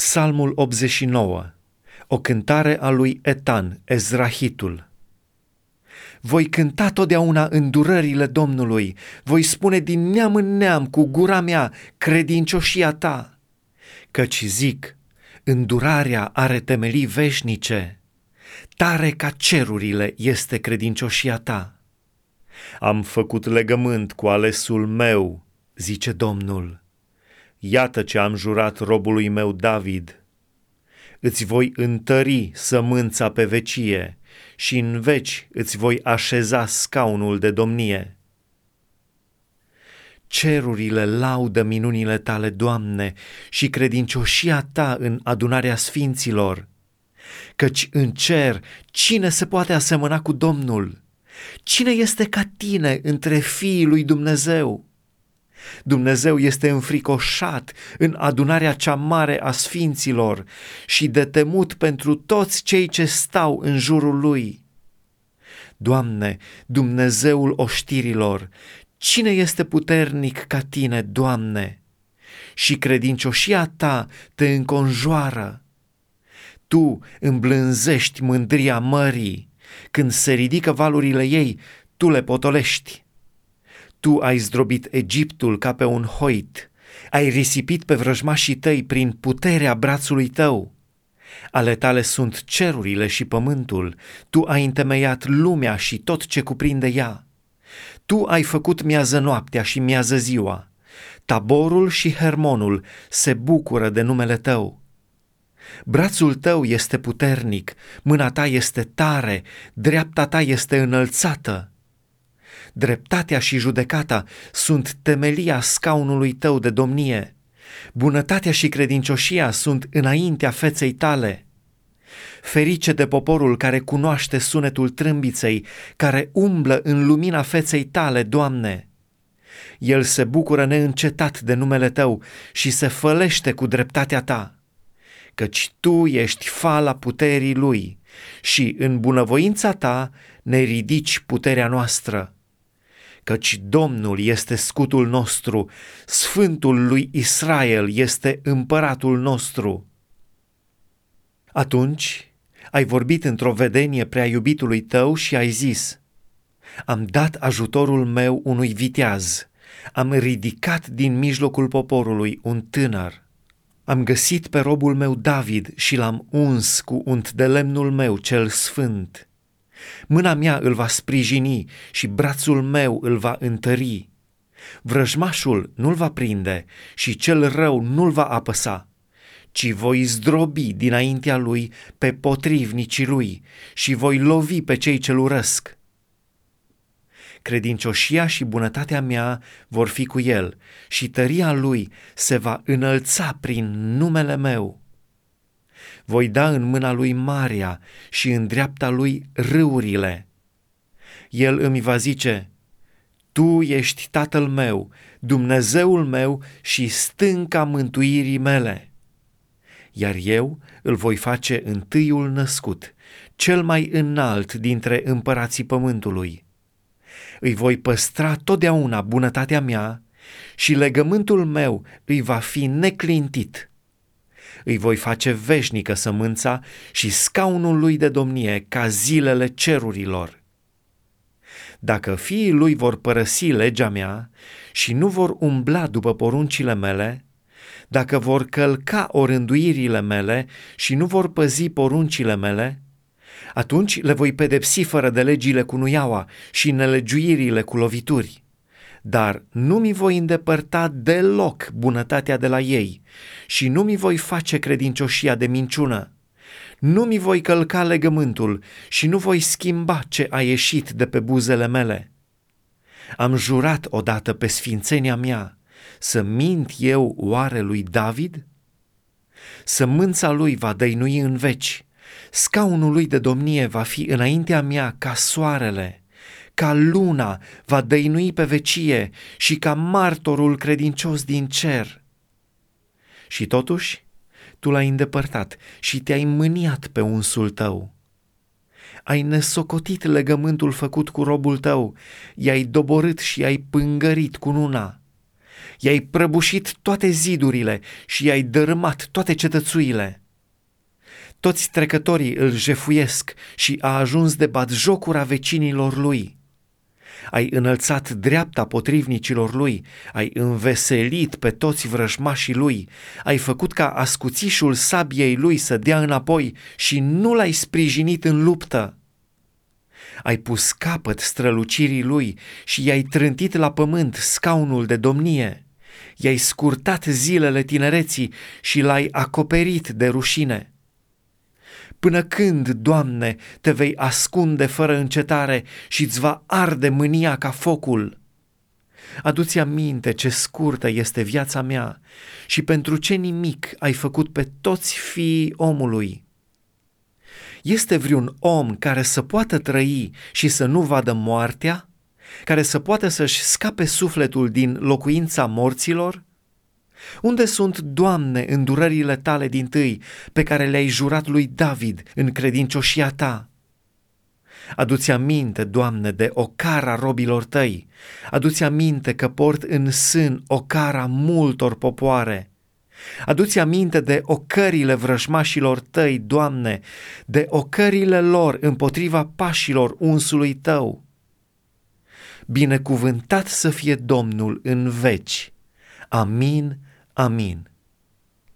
Psalmul 89, o cântare a lui Etan, Ezrahitul. Voi cânta totdeauna îndurările Domnului, voi spune din neam în neam cu gura mea credincioșia ta, căci zic, îndurarea are temelii veșnice, tare ca cerurile este credincioșia ta. Am făcut legământ cu alesul meu, zice Domnul. Iată ce am jurat robului meu David. Îți voi întări sămânța pe vecie și în veci îți voi așeza scaunul de domnie. Cerurile laudă minunile tale, Doamne, și credincioșia ta în adunarea sfinților, căci în cer cine se poate asemăna cu Domnul? Cine este ca tine între fiii lui Dumnezeu? Dumnezeu este înfricoșat în adunarea cea mare a sfinților și de temut pentru toți cei ce stau în jurul lui. Doamne, Dumnezeul oștirilor, cine este puternic ca tine, Doamne? Și credincioșia ta te înconjoară. Tu îmblânzești mândria mării, când se ridică valurile ei, tu le potolești. Tu ai zdrobit Egiptul ca pe un hoit, ai risipit pe vrăjmașii tăi prin puterea brațului tău. Ale tale sunt cerurile și pământul, tu ai întemeiat lumea și tot ce cuprinde ea. Tu ai făcut miază noaptea și miază ziua. Taborul și Hermonul se bucură de numele tău. Brațul tău este puternic, mâna ta este tare, dreapta ta este înălțată. Dreptatea și judecata sunt temelia scaunului tău de domnie. Bunătatea și credincioșia sunt înaintea feței tale. Ferice de poporul care cunoaște sunetul trâmbiței, care umblă în lumina feței tale, Doamne. El se bucură neîncetat de numele Tău și se fălește cu dreptatea Ta, căci Tu ești fala puterii Lui și în bunăvoința Ta ne ridici puterea noastră căci Domnul este scutul nostru, Sfântul lui Israel este împăratul nostru. Atunci ai vorbit într-o vedenie prea iubitului tău și ai zis, Am dat ajutorul meu unui viteaz, am ridicat din mijlocul poporului un tânăr. Am găsit pe robul meu David și l-am uns cu unt de lemnul meu cel sfânt Mâna mea îl va sprijini și brațul meu îl va întări. Vrăjmașul nu-l va prinde și cel rău nu-l va apăsa, ci voi zdrobi dinaintea lui pe potrivnicii lui și voi lovi pe cei ce-l urăsc. Credincioșia și bunătatea mea vor fi cu el și tăria lui se va înălța prin numele meu voi da în mâna lui Maria și în dreapta lui râurile. El îmi va zice, Tu ești tatăl meu, Dumnezeul meu și stânca mântuirii mele. Iar eu îl voi face întâiul născut, cel mai înalt dintre împărații pământului. Îi voi păstra totdeauna bunătatea mea și legământul meu îi va fi neclintit îi voi face veșnică sămânța și scaunul lui de domnie ca zilele cerurilor. Dacă fiii lui vor părăsi legea mea și nu vor umbla după poruncile mele, dacă vor călca orânduirile mele și nu vor păzi poruncile mele, atunci le voi pedepsi fără de legile cu nuiaua și nelegiuirile cu lovituri dar nu mi voi îndepărta deloc bunătatea de la ei și nu mi voi face credincioșia de minciună. Nu mi voi călca legământul și nu voi schimba ce a ieșit de pe buzele mele. Am jurat odată pe sfințenia mea, să mint eu oare lui David? Sămânța lui va dăinui în veci, scaunul lui de domnie va fi înaintea mea ca soarele ca luna va dăinui pe vecie și ca martorul credincios din cer. Și totuși, tu l-ai îndepărtat și te-ai mâniat pe unsul tău. Ai nesocotit legământul făcut cu robul tău, i-ai doborât și i-ai pângărit cu nuna. i-ai prăbușit toate zidurile și i-ai dărâmat toate cetățuile. Toți trecătorii îl jefuiesc și a ajuns de jocura vecinilor lui. Ai înălțat dreapta potrivnicilor lui, ai înveselit pe toți vrăjmașii lui, ai făcut ca ascuțișul sabiei lui să dea înapoi și nu l-ai sprijinit în luptă. Ai pus capăt strălucirii lui și i-ai trântit la pământ scaunul de domnie. I-ai scurtat zilele tinereții și l-ai acoperit de rușine. Până când, Doamne, te vei ascunde fără încetare și îți va arde mânia ca focul? Adu-ți aminte ce scurtă este viața mea și pentru ce nimic ai făcut pe toți fiii omului. Este vreun om care să poată trăi și să nu vadă moartea? Care să poată să-și scape sufletul din locuința morților? Unde sunt, Doamne, îndurările tale din tâi pe care le-ai jurat lui David în credincioșia ta? Adu-ți aminte, Doamne, de ocara robilor tăi. Adu-ți aminte că port în sân ocara multor popoare. Adu-ți aminte de ocările vrăjmașilor tăi, Doamne, de ocările lor împotriva pașilor unsului tău. Binecuvântat să fie Domnul în veci. Amin Amin.